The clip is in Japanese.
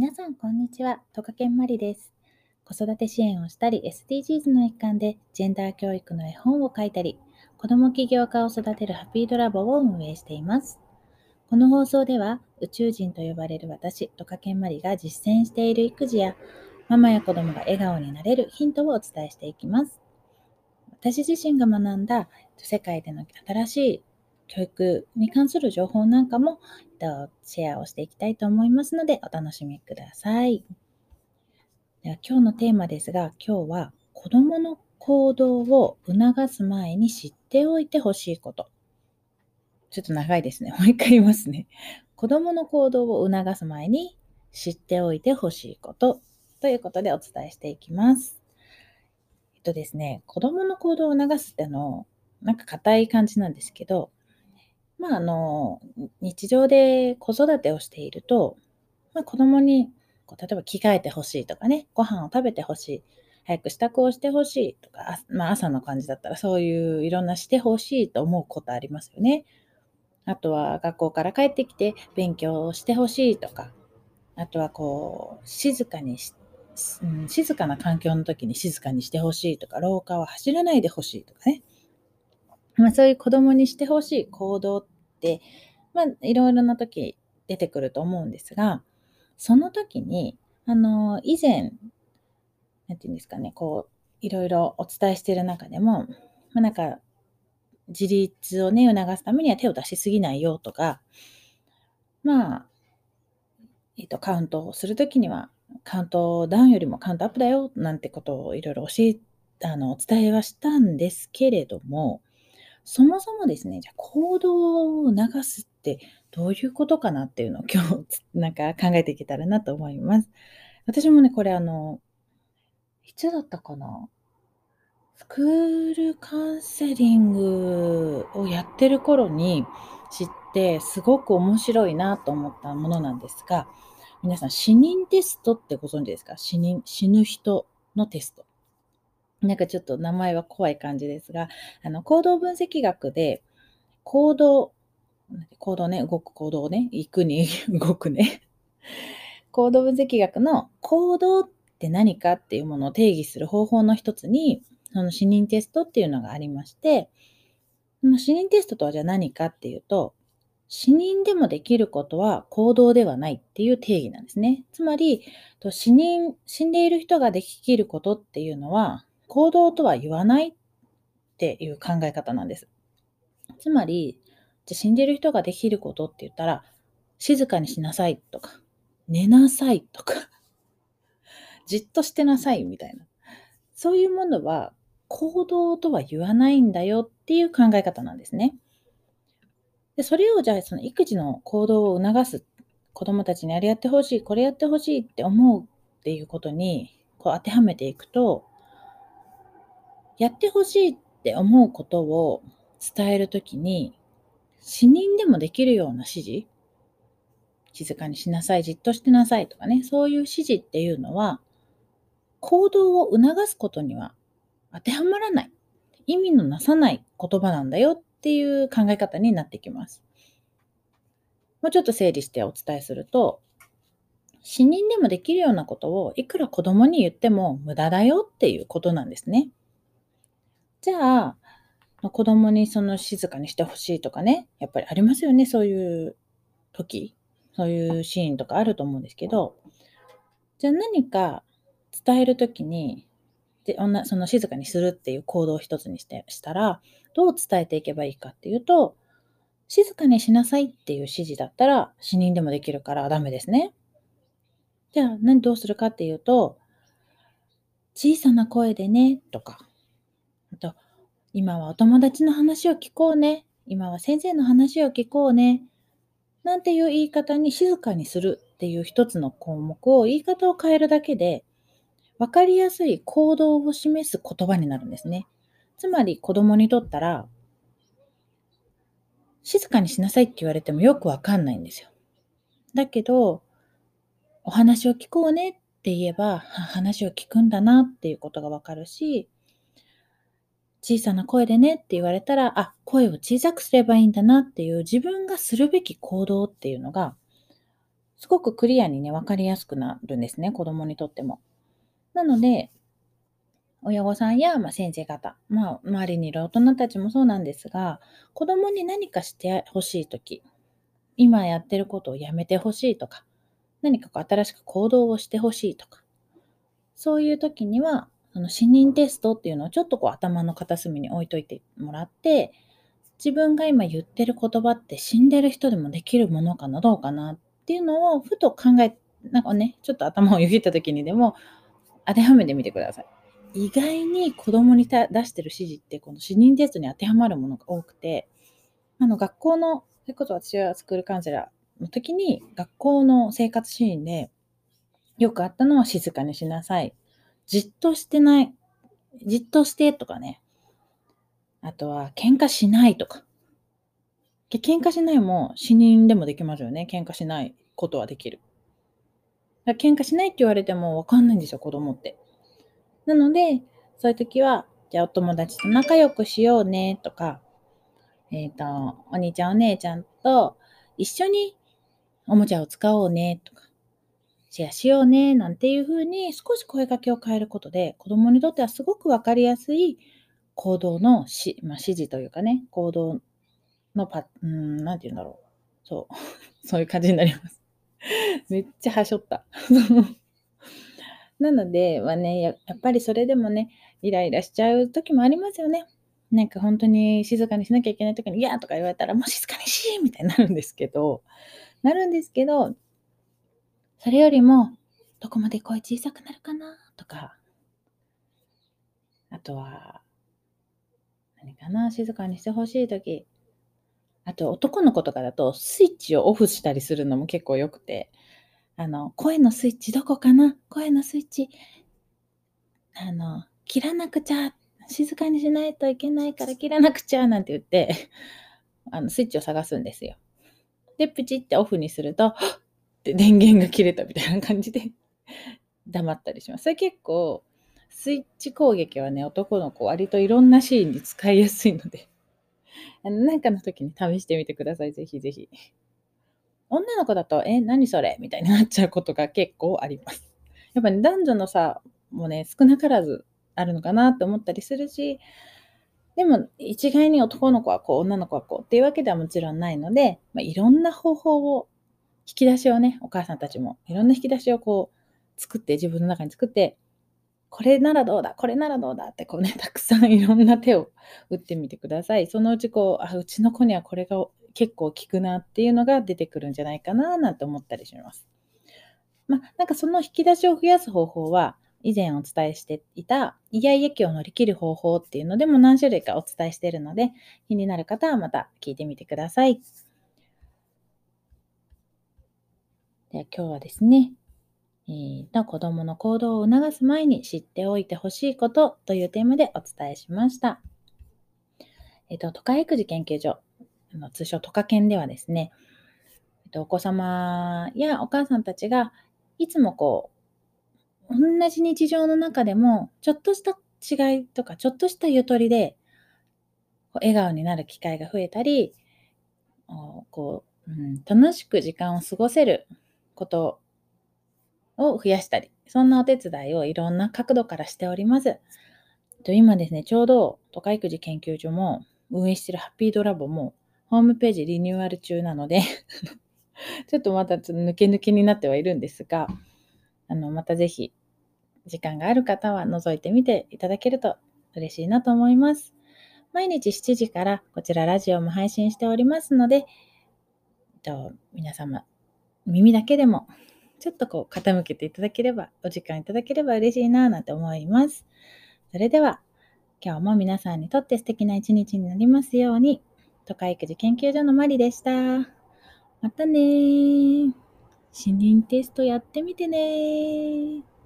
皆さん、こんにちは。トカケンマリです。子育て支援をしたり、SDGs の一環でジェンダー教育の絵本を書いたり、子供起業家を育てるハピードラボを運営しています。この放送では、宇宙人と呼ばれる私、トカケンマリが実践している育児や、ママや子供が笑顔になれるヒントをお伝えしていきます。私自身が学んだ世界での新しい教育に関する情報なんかもシェアをしていきたいと思いますのでお楽しみください。では今日のテーマですが、今日は子供の行動を促す前に知っておいてほしいこと。ちょっと長いですね。もう一回言いますね。子供の行動を促す前に知っておいてほしいことということでお伝えしていきます。えっとですね、子供の行動を促すっての、なんか硬い感じなんですけど、まあ、あの、日常で子育てをしていると、まあ、子供にこう例えば着替えてほしいとかね、ご飯を食べてほしい、早く支度をしてほしいとか、まあ、朝の感じだったらそういういろんなしてほしいと思うことありますよね。あとは学校から帰ってきて勉強をしてほしいとか、あとはこう、静かにし、うん、静かな環境の時に静かにしてほしいとか、廊下は走らないでほしいとかね。まあ、そういう子供にしてほしい行動って、まあ、いろいろな時出てくると思うんですが、その時に、あの、以前、なんていうんですかね、こう、いろいろお伝えしている中でも、まあ、なんか、自立をね、促すためには手を出しすぎないよとか、まあ、えっ、と、カウントをするときには、カウントダウンよりもカウントアップだよ、なんてことをいろいろ教え、あの、お伝えはしたんですけれども、そもそもですね、じゃあ行動を促すってどういうことかなっていうのを 今日なんか考えていけたらなと思います。私もね、これあの、いつだったかな？スクールカウンセリングをやってる頃に知ってすごく面白いなと思ったものなんですが、皆さん死人テストってご存知ですか？死人、死ぬ人のテスト。なんかちょっと名前は怖い感じですが、あの、行動分析学で、行動、行動ね、動く行動ね、行くに 動くね。行動分析学の行動って何かっていうものを定義する方法の一つに、その死人テストっていうのがありまして、その死人テストとはじゃあ何かっていうと、死人でもできることは行動ではないっていう定義なんですね。つまり、死人、死んでいる人ができることっていうのは、行動とは言わないっていう考え方なんです。つまり、じゃ死んでる人ができることって言ったら、静かにしなさいとか、寝なさいとか、じっとしてなさいみたいな。そういうものは行動とは言わないんだよっていう考え方なんですね。でそれをじゃあその育児の行動を促す子供たちにあれやってほしい、これやってほしいって思うっていうことにこう当てはめていくと、やってほしいって思うことを伝えるときに、死人でもできるような指示、静かにしなさい、じっとしてなさいとかね、そういう指示っていうのは、行動を促すことには当てはまらない、意味のなさない言葉なんだよっていう考え方になってきます。もうちょっと整理してお伝えすると、死人でもできるようなことをいくら子供に言っても無駄だよっていうことなんですね。じゃあ、子供にその静かにしてほしいとかね、やっぱりありますよね、そういう時、そういうシーンとかあると思うんですけど、じゃあ何か伝える時に、で女その静かにするっていう行動を一つにしてしたら、どう伝えていけばいいかっていうと、静かにしなさいっていう指示だったら死人でもできるからダメですね。じゃあ何どうするかっていうと、小さな声でねとか、あと、今はお友達の話を聞こうね。今は先生の話を聞こうね。なんていう言い方に静かにするっていう一つの項目を言い方を変えるだけで、わかりやすい行動を示す言葉になるんですね。つまり子供にとったら、静かにしなさいって言われてもよくわかんないんですよ。だけど、お話を聞こうねって言えば、話を聞くんだなっていうことがわかるし、小さな声でねって言われたら、あ、声を小さくすればいいんだなっていう自分がするべき行動っていうのが、すごくクリアにね、わかりやすくなるんですね、子供にとっても。なので、親御さんや、まあ、先生方、まあ、周りにいる大人たちもそうなんですが、子供に何かしてほしいとき、今やってることをやめてほしいとか、何かこう新しく行動をしてほしいとか、そういう時には、その死認テストっていうのをちょっとこう頭の片隅に置いといてもらって、自分が今言ってる言葉って死んでる人でもできるものかな、どうかなっていうのをふと考え、なんかね、ちょっと頭をよぎった時にでも当てはめてみてください。意外に子供に出してる指示ってこの死認テストに当てはまるものが多くて、あの学校の、それこそ私はスクールカウンセラーの時に学校の生活シーンでよくあったのは静かにしなさい。じっとしてない。じっとしてとかね。あとは、喧嘩しないとか。喧嘩しないも死人でもできますよね。喧嘩しないことはできる。喧嘩しないって言われてもわかんないんですよ、子供って。なので、そういう時は、じゃあお友達と仲良くしようねとか、えっ、ー、と、お兄ちゃんお姉ちゃんと一緒におもちゃを使おうねとか、シェアしようね、なんていうふうに少し声かけを変えることで、子供にとってはすごくわかりやすい行動のし、まあ、指示というかね、行動のパ、うん、なんて言うんだろう。そう。そういう感じになります。めっちゃはしょった。なので、はねや、やっぱりそれでもね、イライラしちゃう時もありますよね。なんか本当に静かにしなきゃいけない時に、いやとか言われたら、もう静かにしみたいになるんですけど、なるんですけど、それよりも、どこまで声小さくなるかな？とか、あとは、何かな、静かにしてほしいとき、あと男の子とかだとスイッチをオフしたりするのも結構良くて、あの、声のスイッチどこかな？声のスイッチ、あの、切らなくちゃ、静かにしないといけないから切らなくちゃ、なんて言って、あの、スイッチを探すんですよ。で、プチってオフにすると、って電源が切れたみたいな感じで黙ったりします。それ結構、スイッチ攻撃はね、男の子割といろんなシーンに使いやすいのであの、なんかの時に試してみてください。ぜひぜひ。女の子だと、え、何それ？みたいになっちゃうことが結構あります。やっぱね、男女の差もね、少なからずあるのかなって思ったりするし、でも一概に男の子はこう、女の子はこうっていうわけではもちろんないので、まあ、いろんな方法を引き出しをね、お母さんたちもいろんな引き出しをこう作って自分の中に作って、これならどうだ、これならどうだってこうね、たくさんいろんな手を打ってみてください。そのうちこう、あ、うちの子にはこれが結構効くなっていうのが出てくるんじゃないかななんて思ったりします。まあ、なんかその引き出しを増やす方法は、以前お伝えしていたイヤイヤ期を乗り切る方法っていうのでも何種類かお伝えしているので、気になる方はまた聞いてみてください。で今日はですね、えー、と子供の行動を促す前に知っておいてほしいことというテーマでお伝えしました。えっ、ー、と、都会育児研究所、の通称トカ研ではですね、えっ、ー、と、お子様やお母さんたちがいつもこう、同じ日常の中でも、ちょっとした違いとか、ちょっとしたゆとりで、笑顔になる機会が増えたり、こう、うん、楽しく時間を過ごせることを増やしたり、そんなお手伝いをいろんな角度からしております。今ですね、ちょうど都会育児研究所も運営しているハッピードラボもホームページリニューアル中なので ちょっとまた抜け抜けになってはいるんですが、あの、またぜひ時間がある方は覗いてみていただけると嬉しいなと思います。毎日7時からこちらラジオも配信しておりますので、と皆様耳だけでもちょっとこう傾けていただければ、お時間いただければ嬉しいななんて思います。それでは、今日も皆さんにとって素敵な一日になりますように、都会育児研究所のマリでした。またねー。死認テストやってみてねー。